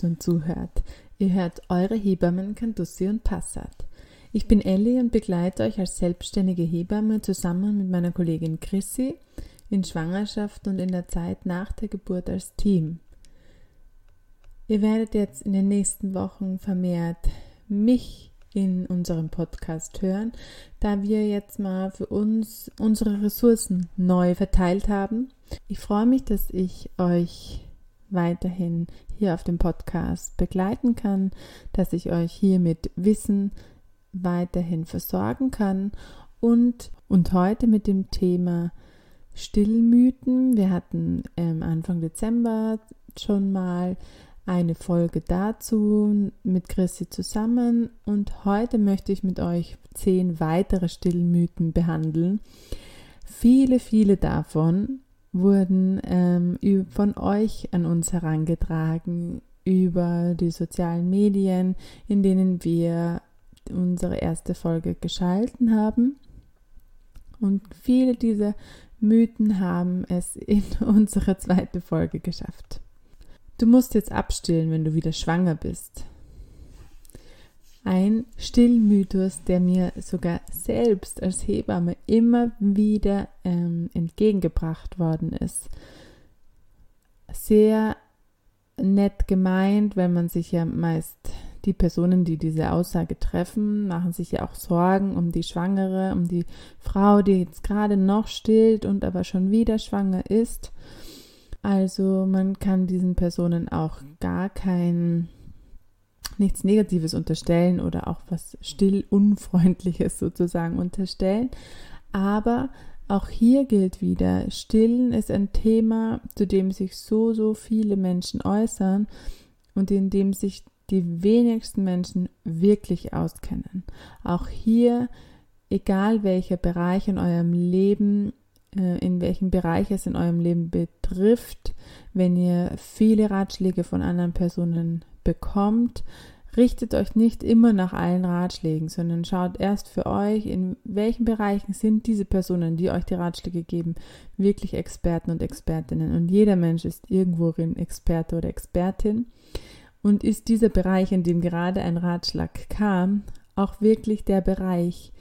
schon zuhört. Ihr hört eure Hebammen Cantussi und Passat. Ich bin Ellie und begleite euch als selbstständige Hebamme zusammen mit meiner Kollegin Chrissy in Schwangerschaft und in der Zeit nach der Geburt als Team. Ihr werdet jetzt in den nächsten Wochen vermehrt mich in unserem Podcast hören, da wir jetzt mal für uns unsere Ressourcen neu verteilt haben. Ich freue mich, dass ich euch weiterhin hier auf dem Podcast begleiten kann, dass ich euch hier mit Wissen weiterhin versorgen kann und, und heute mit dem Thema Stillmythen. Wir hatten ähm, Anfang Dezember schon mal eine Folge dazu mit Chrissy zusammen und heute möchte ich mit euch zehn weitere Stillmythen behandeln. Viele, viele davon wurden ähm, von euch an uns herangetragen über die sozialen Medien, in denen wir unsere erste Folge geschalten haben. Und viele dieser Mythen haben es in unsere zweite Folge geschafft. Du musst jetzt abstillen, wenn du wieder schwanger bist. Ein Stillmythos, der mir sogar selbst als Hebamme immer wieder ähm, entgegengebracht worden ist. Sehr nett gemeint, weil man sich ja meist die Personen, die diese Aussage treffen, machen sich ja auch Sorgen um die Schwangere, um die Frau, die jetzt gerade noch stillt und aber schon wieder schwanger ist. Also man kann diesen Personen auch gar kein nichts Negatives unterstellen oder auch was still unfreundliches sozusagen unterstellen. Aber auch hier gilt wieder, Stillen ist ein Thema, zu dem sich so, so viele Menschen äußern und in dem sich die wenigsten Menschen wirklich auskennen. Auch hier, egal welcher Bereich in eurem Leben, äh, in welchem Bereich es in eurem Leben betrifft, wenn ihr viele Ratschläge von anderen Personen bekommt, richtet euch nicht immer nach allen Ratschlägen, sondern schaut erst für euch, in welchen Bereichen sind diese Personen, die euch die Ratschläge geben, wirklich Experten und Expertinnen. Und jeder Mensch ist irgendworin Experte oder Expertin. Und ist dieser Bereich, in dem gerade ein Ratschlag kam, auch wirklich der Bereich,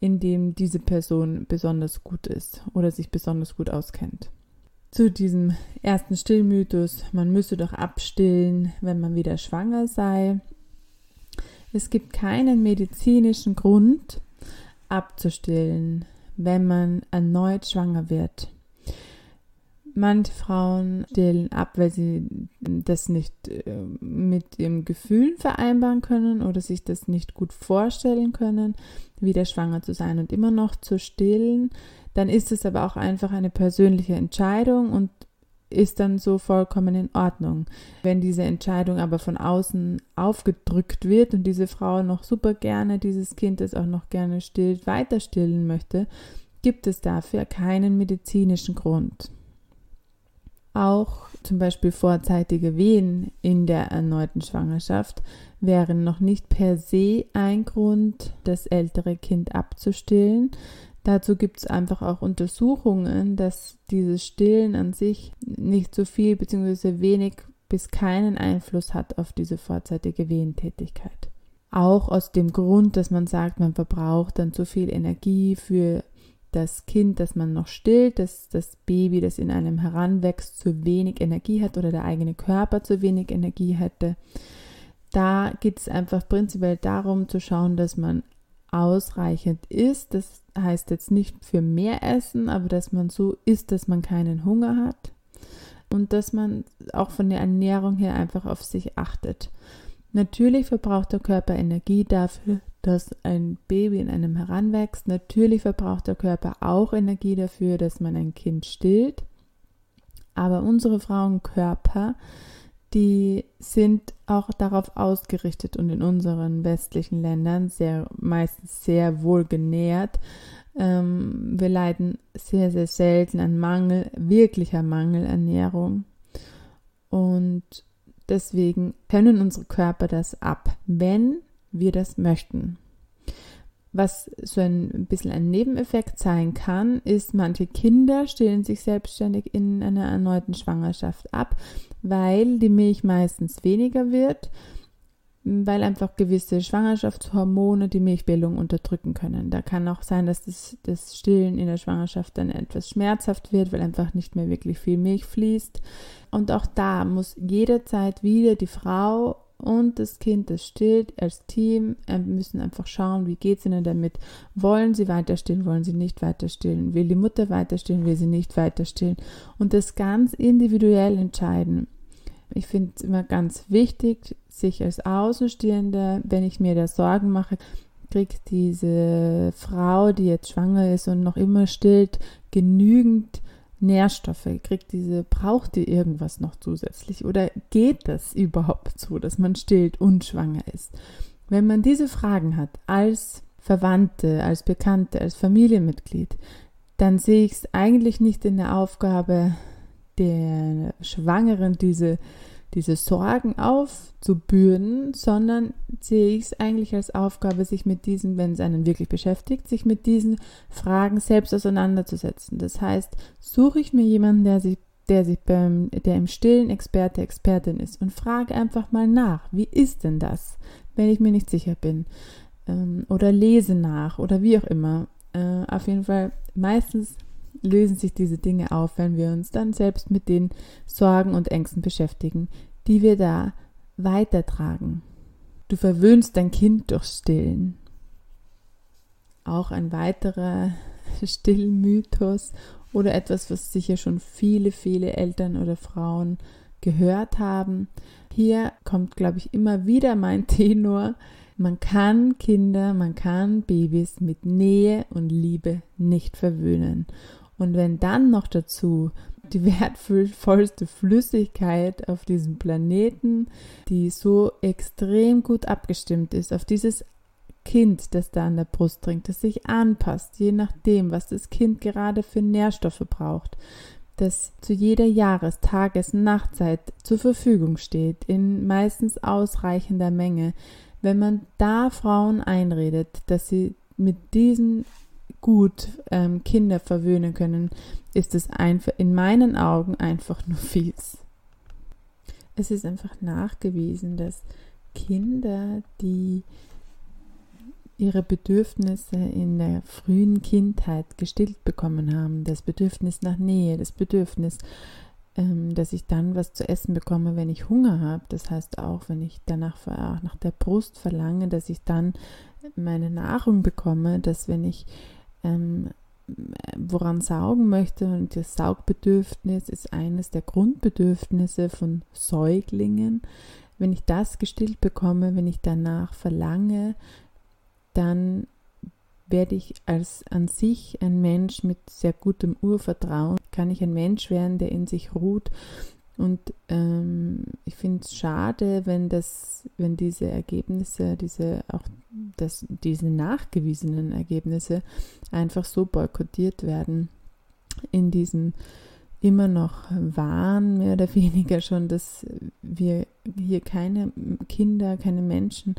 in dem diese Person besonders gut ist oder sich besonders gut auskennt? Zu diesem ersten Stillmythos, man müsse doch abstillen, wenn man wieder schwanger sei. Es gibt keinen medizinischen Grund abzustillen, wenn man erneut schwanger wird. Manche Frauen stillen ab, weil sie das nicht äh, mit ihrem Gefühl vereinbaren können oder sich das nicht gut vorstellen können, wieder schwanger zu sein und immer noch zu stillen. Dann ist es aber auch einfach eine persönliche Entscheidung und ist dann so vollkommen in Ordnung. Wenn diese Entscheidung aber von außen aufgedrückt wird und diese Frau noch super gerne dieses Kind, das auch noch gerne stillt, weiter stillen möchte, gibt es dafür keinen medizinischen Grund. Auch zum Beispiel vorzeitige Wehen in der erneuten Schwangerschaft wären noch nicht per se ein Grund, das ältere Kind abzustillen. Dazu gibt es einfach auch Untersuchungen, dass dieses Stillen an sich nicht so viel bzw. wenig bis keinen Einfluss hat auf diese vorzeitige Wehentätigkeit. Auch aus dem Grund, dass man sagt, man verbraucht dann zu viel Energie für das Kind, das man noch stillt, dass das Baby, das in einem heranwächst, zu wenig Energie hat oder der eigene Körper zu wenig Energie hätte. Da geht es einfach prinzipiell darum zu schauen, dass man ausreichend isst. Das heißt jetzt nicht für mehr Essen, aber dass man so isst, dass man keinen Hunger hat und dass man auch von der Ernährung her einfach auf sich achtet. Natürlich verbraucht der Körper Energie dafür, dass ein Baby in einem heranwächst. Natürlich verbraucht der Körper auch Energie dafür, dass man ein Kind stillt. Aber unsere Frauenkörper, die sind auch darauf ausgerichtet und in unseren westlichen Ländern sehr, meistens sehr wohl genährt. Ähm, wir leiden sehr, sehr selten an Mangel, wirklicher Mangelernährung. Und deswegen können unsere Körper das ab, wenn wir das möchten. was so ein bisschen ein Nebeneffekt sein kann, ist, manche Kinder stillen sich selbstständig in einer erneuten Schwangerschaft ab, weil die Milch meistens weniger wird, weil einfach gewisse Schwangerschaftshormone die Milchbildung unterdrücken können. Da kann auch sein, dass das, das Stillen in der Schwangerschaft dann etwas schmerzhaft wird, weil einfach nicht mehr wirklich viel Milch fließt. Und auch da muss jederzeit wieder die Frau und das Kind, das stillt, als Team äh, müssen einfach schauen, wie geht es ihnen damit. Wollen sie weiter stillen, wollen sie nicht weiter stillen? Will die Mutter weiter stillen, will sie nicht weiter stillen? Und das ganz individuell entscheiden. Ich finde es immer ganz wichtig, sich als Außenstehende, wenn ich mir da Sorgen mache, kriegt diese Frau, die jetzt schwanger ist und noch immer stillt, genügend Nährstoffe? Kriegt diese, braucht die irgendwas noch zusätzlich? Oder geht das überhaupt so, dass man stillt und schwanger ist? Wenn man diese Fragen hat als Verwandte, als Bekannte, als Familienmitglied, dann sehe ich es eigentlich nicht in der Aufgabe der Schwangeren, diese diese Sorgen aufzubürden, sondern sehe ich es eigentlich als Aufgabe, sich mit diesen, wenn es einen wirklich beschäftigt, sich mit diesen Fragen selbst auseinanderzusetzen. Das heißt, suche ich mir jemanden, der sich der sich beim, der im Stillen Experte, Expertin ist und frage einfach mal nach, wie ist denn das, wenn ich mir nicht sicher bin? Ähm, oder lese nach oder wie auch immer. Äh, auf jeden Fall, meistens lösen sich diese Dinge auf, wenn wir uns dann selbst mit den Sorgen und Ängsten beschäftigen, die wir da weitertragen. Du verwöhnst dein Kind durch Stillen. Auch ein weiterer Stillmythos oder etwas, was sicher schon viele, viele Eltern oder Frauen gehört haben. Hier kommt, glaube ich, immer wieder mein Tenor. Man kann Kinder, man kann Babys mit Nähe und Liebe nicht verwöhnen. Und wenn dann noch dazu die wertvollste Flüssigkeit auf diesem Planeten, die so extrem gut abgestimmt ist auf dieses Kind, das da an der Brust trinkt, das sich anpasst, je nachdem, was das Kind gerade für Nährstoffe braucht, das zu jeder Jahres-, Tages-, Nachtzeit zur Verfügung steht, in meistens ausreichender Menge. Wenn man da Frauen einredet, dass sie mit diesen gut ähm, Kinder verwöhnen können, ist es einfach in meinen Augen einfach nur fies. Es ist einfach nachgewiesen, dass Kinder, die ihre Bedürfnisse in der frühen Kindheit gestillt bekommen haben, das Bedürfnis nach Nähe, das Bedürfnis, ähm, dass ich dann was zu essen bekomme, wenn ich Hunger habe. Das heißt auch, wenn ich danach nach der Brust verlange, dass ich dann meine Nahrung bekomme, dass wenn ich ähm, woran saugen möchte. Und das Saugbedürfnis ist eines der Grundbedürfnisse von Säuglingen. Wenn ich das gestillt bekomme, wenn ich danach verlange, dann werde ich als an sich ein Mensch mit sehr gutem Urvertrauen, kann ich ein Mensch werden, der in sich ruht und ähm, ich finde es schade, wenn das, wenn diese Ergebnisse, diese auch das, diese nachgewiesenen Ergebnisse einfach so boykottiert werden in diesem immer noch Wahn, mehr oder weniger schon, dass wir hier keine Kinder, keine Menschen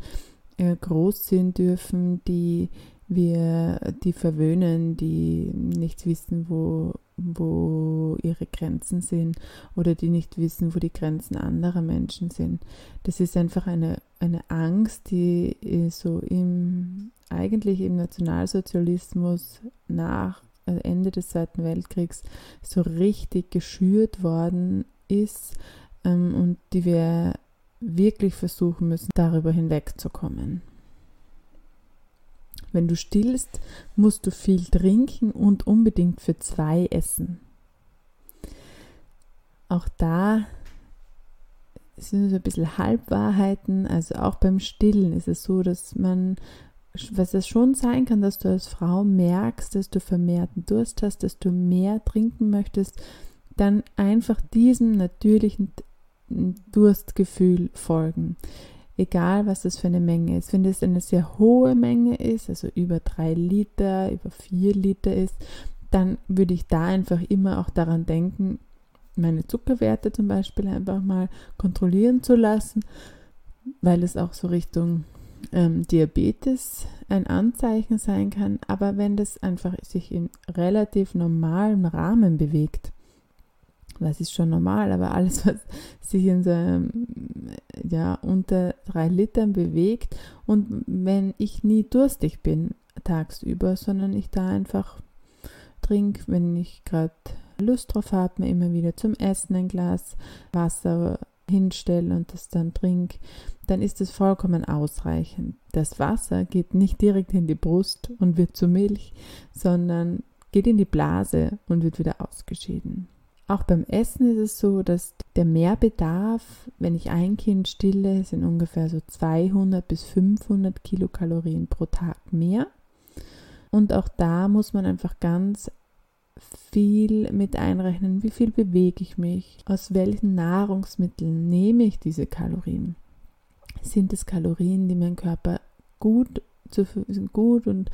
äh, großziehen dürfen, die wir die verwöhnen, die nicht wissen, wo, wo ihre Grenzen sind oder die nicht wissen, wo die Grenzen anderer Menschen sind. Das ist einfach eine, eine Angst, die so im, eigentlich im Nationalsozialismus nach äh, Ende des Zweiten Weltkriegs so richtig geschürt worden ist ähm, und die wir wirklich versuchen müssen, darüber hinwegzukommen. Wenn du stillst, musst du viel trinken und unbedingt für zwei essen. Auch da sind so ein bisschen Halbwahrheiten. Also auch beim Stillen ist es so, dass man, was es schon sein kann, dass du als Frau merkst, dass du vermehrten Durst hast, dass du mehr trinken möchtest, dann einfach diesem natürlichen Durstgefühl folgen egal was das für eine Menge ist. Wenn das eine sehr hohe Menge ist, also über drei Liter, über vier Liter ist, dann würde ich da einfach immer auch daran denken, meine Zuckerwerte zum Beispiel einfach mal kontrollieren zu lassen, weil es auch so Richtung ähm, Diabetes ein Anzeichen sein kann, aber wenn das einfach sich in relativ normalem Rahmen bewegt, was ist schon normal, aber alles, was sich in so einem, ja, unter drei Litern bewegt und wenn ich nie durstig bin tagsüber, sondern ich da einfach trinke, wenn ich gerade Lust drauf habe, mir immer wieder zum Essen ein Glas Wasser hinstelle und das dann trinke, dann ist es vollkommen ausreichend. Das Wasser geht nicht direkt in die Brust und wird zu Milch, sondern geht in die Blase und wird wieder ausgeschieden. Auch beim Essen ist es so, dass der Mehrbedarf, wenn ich ein Kind stille, sind ungefähr so 200 bis 500 Kilokalorien pro Tag mehr. Und auch da muss man einfach ganz viel mit einrechnen. Wie viel bewege ich mich? Aus welchen Nahrungsmitteln nehme ich diese Kalorien? Sind es Kalorien, die mein Körper gut, zu, gut und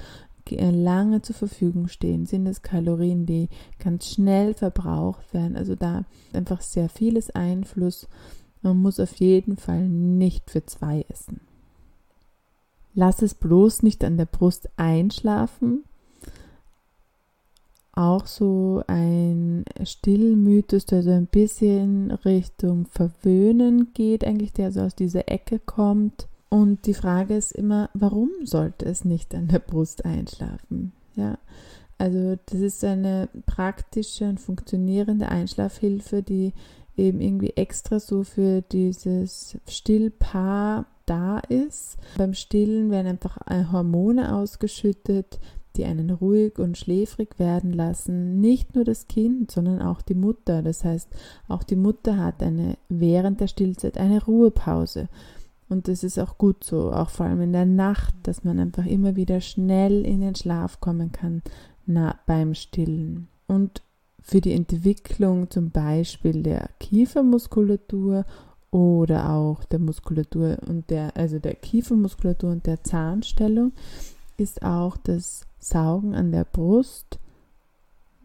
äh, lange zur Verfügung stehen? Sind es Kalorien, die ganz schnell verbraucht werden? Also da einfach sehr vieles Einfluss. Man muss auf jeden Fall nicht für zwei essen. Lass es bloß nicht an der Brust einschlafen. Auch so ein Stillmythos, der so ein bisschen Richtung Verwöhnen geht, eigentlich der so aus dieser Ecke kommt. Und die Frage ist immer, warum sollte es nicht an der Brust einschlafen? Ja, also das ist eine praktische und funktionierende Einschlafhilfe, die eben irgendwie extra so für dieses Stillpaar da ist. Beim Stillen werden einfach Hormone ausgeschüttet, die einen ruhig und schläfrig werden lassen. Nicht nur das Kind, sondern auch die Mutter. Das heißt, auch die Mutter hat eine während der Stillzeit eine Ruhepause. Und das ist auch gut so, auch vor allem in der Nacht, dass man einfach immer wieder schnell in den Schlaf kommen kann na, beim Stillen. Und für die Entwicklung zum Beispiel der Kiefermuskulatur oder auch der Muskulatur und der, also der Kiefermuskulatur und der Zahnstellung ist auch das Saugen an der Brust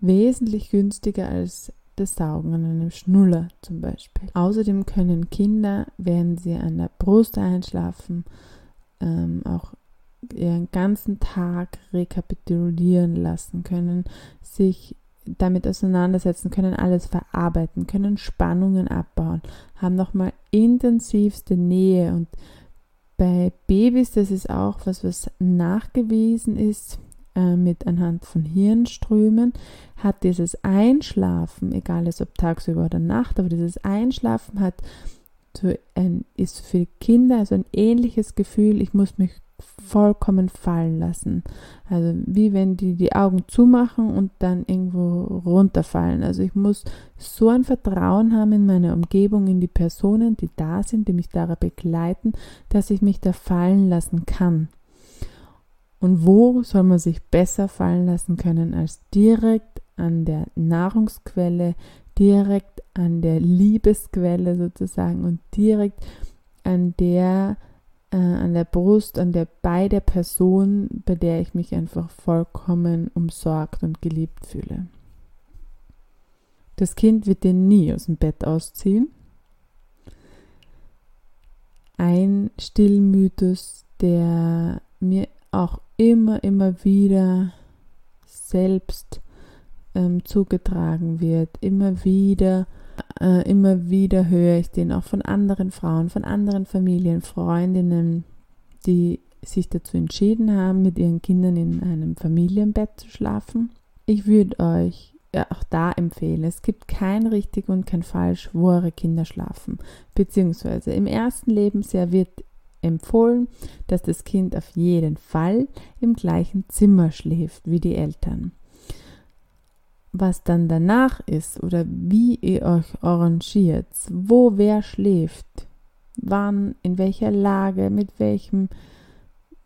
wesentlich günstiger als das Saugen an einem Schnuller zum Beispiel. Außerdem können Kinder, während sie an der Brust einschlafen, ähm, auch ihren ganzen Tag rekapitulieren lassen können, sich damit auseinandersetzen können, alles verarbeiten, können Spannungen abbauen, haben nochmal intensivste Nähe und bei Babys, das ist auch was, was nachgewiesen ist, äh, mit anhand von Hirnströmen, hat dieses Einschlafen, egal ob tagsüber oder Nacht, aber dieses Einschlafen hat so ein, ist für Kinder also ein ähnliches Gefühl, ich muss mich vollkommen fallen lassen. Also wie wenn die die Augen zumachen und dann irgendwo runterfallen. Also ich muss so ein Vertrauen haben in meine Umgebung, in die Personen, die da sind, die mich daran begleiten, dass ich mich da fallen lassen kann. Und wo soll man sich besser fallen lassen können als direkt an der Nahrungsquelle, direkt an der Liebesquelle sozusagen und direkt an der äh, an der Brust, an der bei der Person, bei der ich mich einfach vollkommen umsorgt und geliebt fühle. Das Kind wird dir nie aus dem Bett ausziehen. Ein Stillmythos, der mir auch immer, immer wieder selbst ähm, zugetragen wird, immer wieder, äh, immer wieder höre ich den auch von anderen Frauen, von anderen Familien, Freundinnen, die sich dazu entschieden haben, mit ihren Kindern in einem Familienbett zu schlafen. Ich würde euch auch da empfehlen, es gibt kein richtig und kein falsch, wo eure Kinder schlafen. Beziehungsweise im ersten Lebensjahr wird empfohlen, dass das Kind auf jeden Fall im gleichen Zimmer schläft wie die Eltern. Was dann danach ist oder wie ihr euch arrangiert, wo wer schläft, wann, in welcher Lage, mit welchem,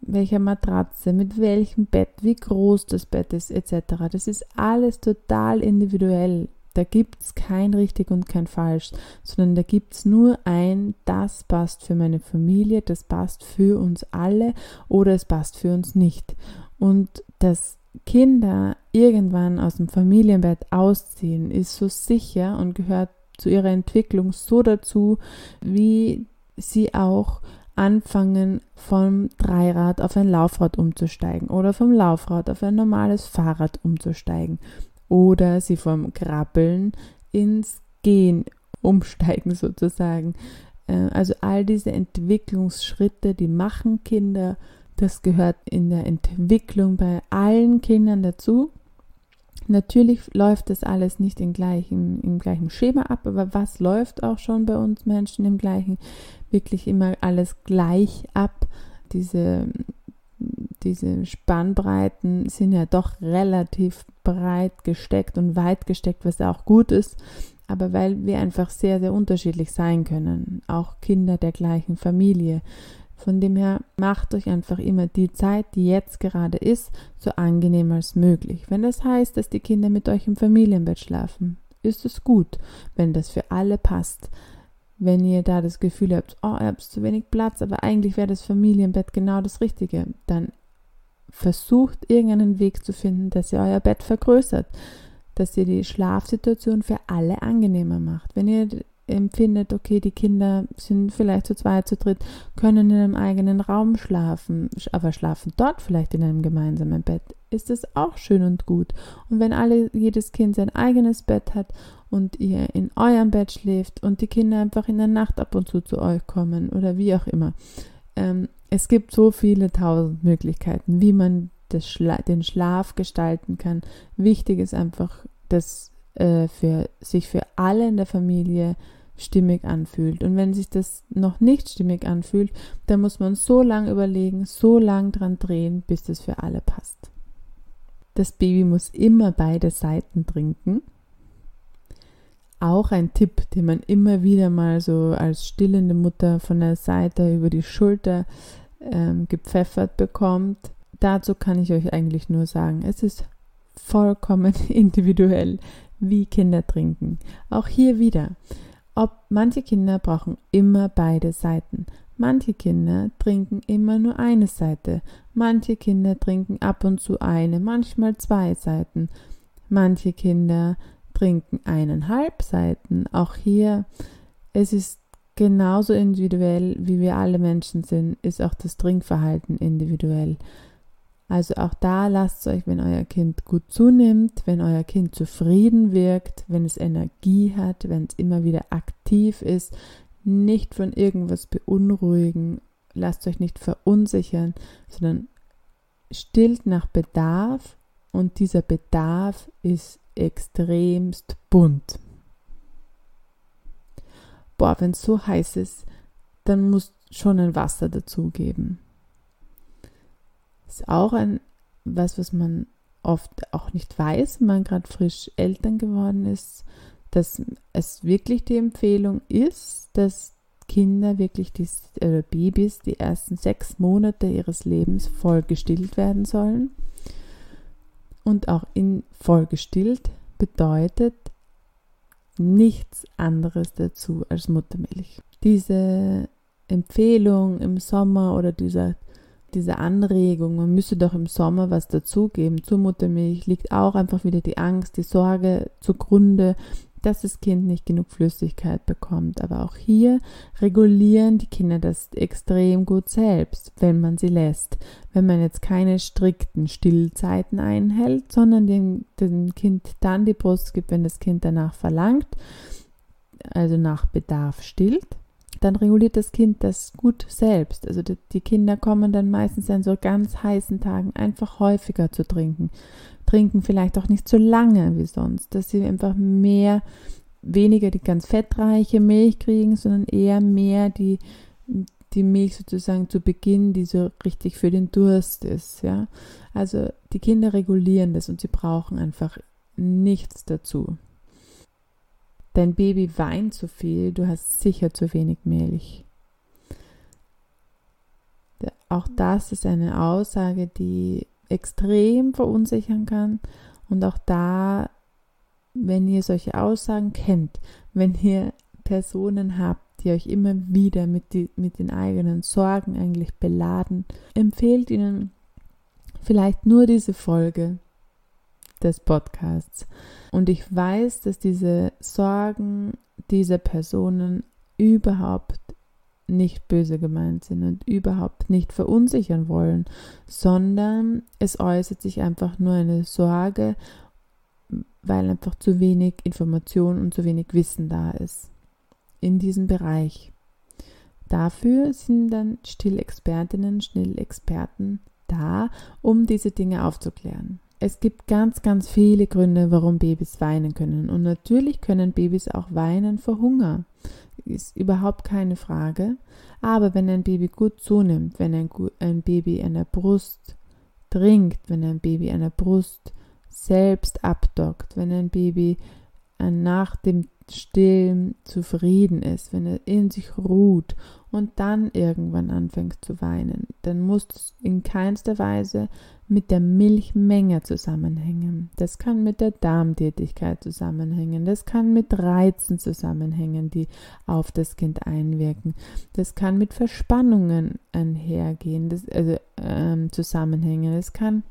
welcher Matratze, mit welchem Bett, wie groß das Bett ist, etc. Das ist alles total individuell. Da gibt es kein richtig und kein falsch, sondern da gibt es nur ein, das passt für meine Familie, das passt für uns alle oder es passt für uns nicht. Und dass Kinder irgendwann aus dem Familienbett ausziehen, ist so sicher und gehört zu ihrer Entwicklung so dazu, wie sie auch anfangen, vom Dreirad auf ein Laufrad umzusteigen oder vom Laufrad auf ein normales Fahrrad umzusteigen oder sie vom Krabbeln ins Gehen umsteigen sozusagen. Äh, also all diese Entwicklungsschritte, die machen Kinder, das gehört in der Entwicklung bei allen Kindern dazu. Natürlich läuft das alles nicht im gleichen, im gleichen Schema ab, aber was läuft auch schon bei uns Menschen im gleichen, wirklich immer alles gleich ab. Diese, diese Spannbreiten sind ja doch relativ breit gesteckt und weit gesteckt, was ja auch gut ist, aber weil wir einfach sehr, sehr unterschiedlich sein können, auch Kinder der gleichen Familie. Von dem her macht euch einfach immer die Zeit, die jetzt gerade ist, so angenehm als möglich. Wenn das heißt, dass die Kinder mit euch im Familienbett schlafen, ist es gut, wenn das für alle passt. Wenn ihr da das Gefühl habt, oh, ihr habt zu wenig Platz, aber eigentlich wäre das Familienbett genau das Richtige, dann versucht irgendeinen Weg zu finden, dass ihr euer Bett vergrößert, dass ihr die Schlafsituation für alle angenehmer macht. Wenn ihr empfindet, okay, die Kinder sind vielleicht zu zweit, zu dritt, können in einem eigenen Raum schlafen, aber schlafen dort vielleicht in einem gemeinsamen Bett, ist es auch schön und gut. Und wenn alle, jedes Kind sein eigenes Bett hat und ihr in eurem Bett schläft und die Kinder einfach in der Nacht ab und zu zu euch kommen oder wie auch immer. Ähm, es gibt so viele tausend Möglichkeiten, wie man Schla den Schlaf gestalten kann. Wichtig ist einfach, dass äh, für sich für alle in der Familie stimmig anfühlt. Und wenn sich das noch nicht stimmig anfühlt, dann muss man so lange überlegen, so lang dran drehen, bis das für alle passt. Das Baby muss immer beide Seiten trinken. Auch ein Tipp, den man immer wieder mal so als stillende Mutter von der Seite über die Schulter ähm, gepfeffert bekommt. Dazu kann ich euch eigentlich nur sagen, es ist vollkommen individuell, wie Kinder trinken. Auch hier wieder ob manche Kinder brauchen immer beide Seiten. Manche Kinder trinken immer nur eine Seite. Manche Kinder trinken ab und zu eine, manchmal zwei Seiten. Manche Kinder trinken eineinhalb Seiten. Auch hier, es ist genauso individuell, wie wir alle Menschen sind, ist auch das Trinkverhalten individuell. Also auch da lasst euch, wenn euer Kind gut zunimmt, wenn euer Kind zufrieden wirkt, wenn es Energie hat, wenn es immer wieder aktiv ist, nicht von irgendwas beunruhigen, lasst euch nicht verunsichern, sondern stillt nach Bedarf und dieser Bedarf ist extremst bunt. Boah, wenn es so heiß ist, dann muss schon ein Wasser dazugeben. Ist auch ein was, was man oft auch nicht weiß, wenn man gerade frisch Eltern geworden ist, dass es wirklich die Empfehlung ist, dass Kinder wirklich die äh, Babys die ersten sechs Monate ihres Lebens voll gestillt werden sollen. Und auch in voll gestillt bedeutet nichts anderes dazu als Muttermilch. Diese Empfehlung im Sommer oder dieser diese Anregung, man müsse doch im Sommer was dazugeben zur Muttermilch, liegt auch einfach wieder die Angst, die Sorge zugrunde, dass das Kind nicht genug Flüssigkeit bekommt. Aber auch hier regulieren die Kinder das extrem gut selbst, wenn man sie lässt. Wenn man jetzt keine strikten Stillzeiten einhält, sondern dem, dem Kind dann die Brust gibt, wenn das Kind danach verlangt, also nach Bedarf stillt dann reguliert das Kind das gut selbst. Also die, die Kinder kommen dann meistens an so ganz heißen Tagen einfach häufiger zu trinken. Trinken vielleicht auch nicht so lange wie sonst, dass sie einfach mehr, weniger die ganz fettreiche Milch kriegen, sondern eher mehr die, die Milch sozusagen zu Beginn, die so richtig für den Durst ist, ja. Also die Kinder regulieren das und sie brauchen einfach nichts dazu. Dein Baby weint zu viel, du hast sicher zu wenig Milch. Auch das ist eine Aussage, die extrem verunsichern kann. Und auch da, wenn ihr solche Aussagen kennt, wenn ihr Personen habt, die euch immer wieder mit, die, mit den eigenen Sorgen eigentlich beladen, empfehlt ihnen vielleicht nur diese Folge des Podcasts. Und ich weiß, dass diese Sorgen dieser Personen überhaupt nicht böse gemeint sind und überhaupt nicht verunsichern wollen, sondern es äußert sich einfach nur eine Sorge, weil einfach zu wenig Information und zu wenig Wissen da ist in diesem Bereich. Dafür sind dann Stillexpertinnen, Stillexperten da, um diese Dinge aufzuklären. Es gibt ganz, ganz viele Gründe, warum Babys weinen können. Und natürlich können Babys auch weinen vor Hunger. Ist überhaupt keine Frage. Aber wenn ein Baby gut zunimmt, wenn ein, ein Baby an der Brust trinkt, wenn ein Baby an der Brust selbst abdockt, wenn ein Baby nach dem Stillen zufrieden ist, wenn er in sich ruht und dann irgendwann anfängt zu weinen, dann muss es in keinster Weise mit der Milchmenge zusammenhängen. Das kann mit der Darmtätigkeit zusammenhängen. Das kann mit Reizen zusammenhängen, die auf das Kind einwirken. Das kann mit Verspannungen einhergehen, das, also ähm, zusammenhängen. Es kann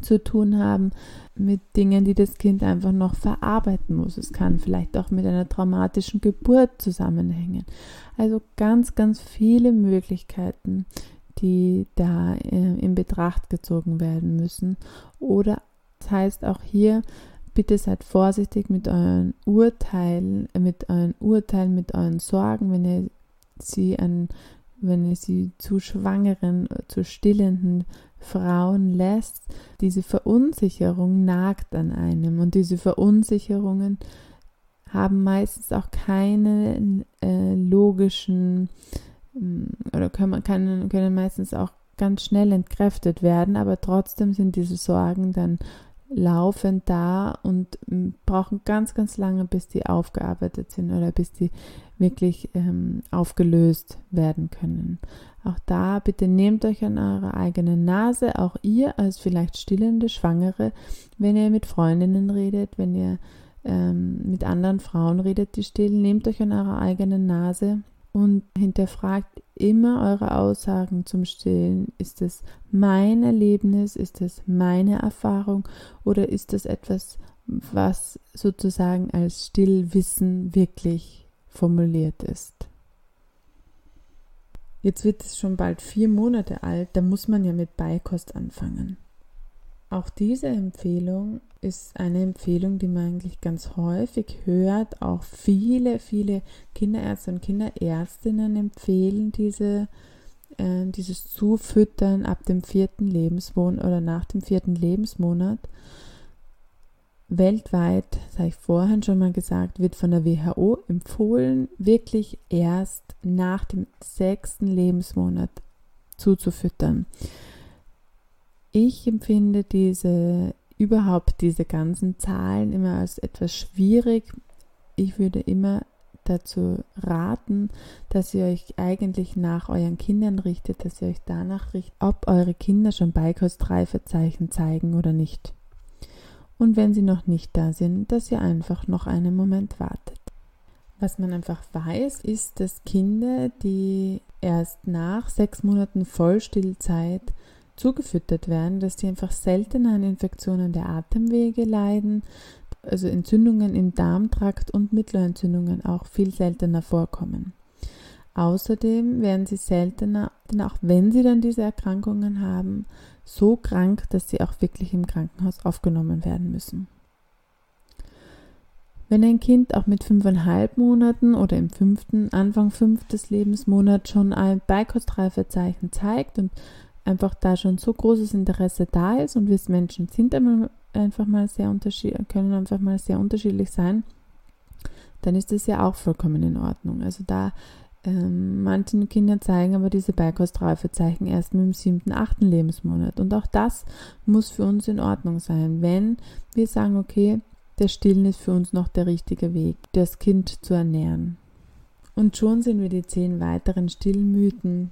zu tun haben mit Dingen, die das Kind einfach noch verarbeiten muss. Es kann vielleicht auch mit einer traumatischen Geburt zusammenhängen. Also ganz, ganz viele Möglichkeiten, die da äh, in Betracht gezogen werden müssen. Oder das heißt auch hier, bitte seid vorsichtig mit euren Urteilen, mit euren Urteilen, mit euren Sorgen, wenn ihr sie an wenn ihr sie zu schwangeren, zu stillenden Frauen lässt, diese Verunsicherung nagt an einem und diese Verunsicherungen haben meistens auch keine äh, logischen oder können, können, können meistens auch ganz schnell entkräftet werden, aber trotzdem sind diese Sorgen dann laufend da und mm, brauchen ganz, ganz lange, bis die aufgearbeitet sind oder bis die wirklich ähm, aufgelöst werden können. Auch da bitte nehmt euch an eure eigene Nase, auch ihr als vielleicht stillende Schwangere, wenn ihr mit Freundinnen redet, wenn ihr ähm, mit anderen Frauen redet, die stillen, nehmt euch an eure eigene Nase und hinterfragt immer eure Aussagen zum Stillen. Ist es mein Erlebnis? Ist es meine Erfahrung? Oder ist es etwas, was sozusagen als Stillwissen wirklich formuliert ist? Jetzt wird es schon bald vier Monate alt, da muss man ja mit Beikost anfangen. Auch diese Empfehlung ist eine Empfehlung, die man eigentlich ganz häufig hört. Auch viele, viele Kinderärzte und Kinderärztinnen empfehlen diese, äh, dieses Zufüttern ab dem vierten Lebensmonat oder nach dem vierten Lebensmonat. Weltweit, das habe ich vorhin schon mal gesagt, wird von der WHO empfohlen, wirklich erst nach dem sechsten Lebensmonat zuzufüttern. Ich empfinde diese überhaupt diese ganzen Zahlen immer als etwas schwierig. Ich würde immer dazu raten, dass ihr euch eigentlich nach euren Kindern richtet, dass ihr euch danach richtet, ob eure Kinder schon Beikostreifezeichen zeigen oder nicht. Und wenn sie noch nicht da sind, dass ihr einfach noch einen Moment wartet. Was man einfach weiß, ist, dass Kinder, die erst nach sechs Monaten Vollstillzeit zugefüttert werden, dass die einfach seltener an Infektionen der Atemwege leiden, also Entzündungen im Darmtrakt und Mittelohrentzündungen auch viel seltener vorkommen. Außerdem werden sie seltener, denn auch wenn sie dann diese Erkrankungen haben, so krank, dass sie auch wirklich im Krankenhaus aufgenommen werden müssen. Wenn ein Kind auch mit fünfeinhalb Monaten oder im fünften, Anfang fünftes Lebensmonat schon ein Beikostreifezeichen zeigt und einfach da schon so großes Interesse da ist und wir Menschen sind einfach mal sehr unterschiedlich, können einfach mal sehr unterschiedlich sein, dann ist das ja auch vollkommen in Ordnung. Also da ähm, manche Kinder zeigen aber diese Beikostreifezeichen erst mit dem siebten, achten Lebensmonat. Und auch das muss für uns in Ordnung sein, wenn wir sagen, okay, der Stillen ist für uns noch der richtige Weg, das Kind zu ernähren. Und schon sind wir die zehn weiteren Stillmythen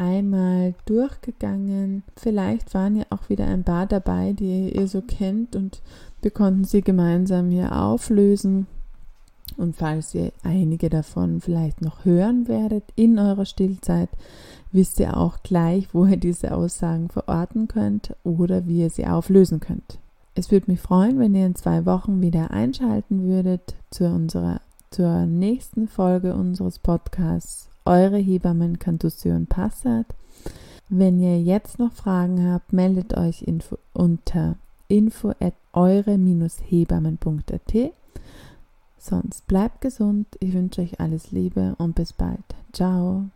einmal durchgegangen. Vielleicht waren ja auch wieder ein paar dabei, die ihr so kennt und wir konnten sie gemeinsam hier auflösen. Und falls ihr einige davon vielleicht noch hören werdet in eurer Stillzeit, wisst ihr auch gleich, wo ihr diese Aussagen verorten könnt oder wie ihr sie auflösen könnt. Es würde mich freuen, wenn ihr in zwei Wochen wieder einschalten würdet zu unserer zur nächsten Folge unseres Podcasts eure Hebammen Canduccio und Passat. Wenn ihr jetzt noch Fragen habt, meldet euch info unter info at eure-hebammen.at. Sonst bleibt gesund, ich wünsche euch alles Liebe und bis bald. Ciao.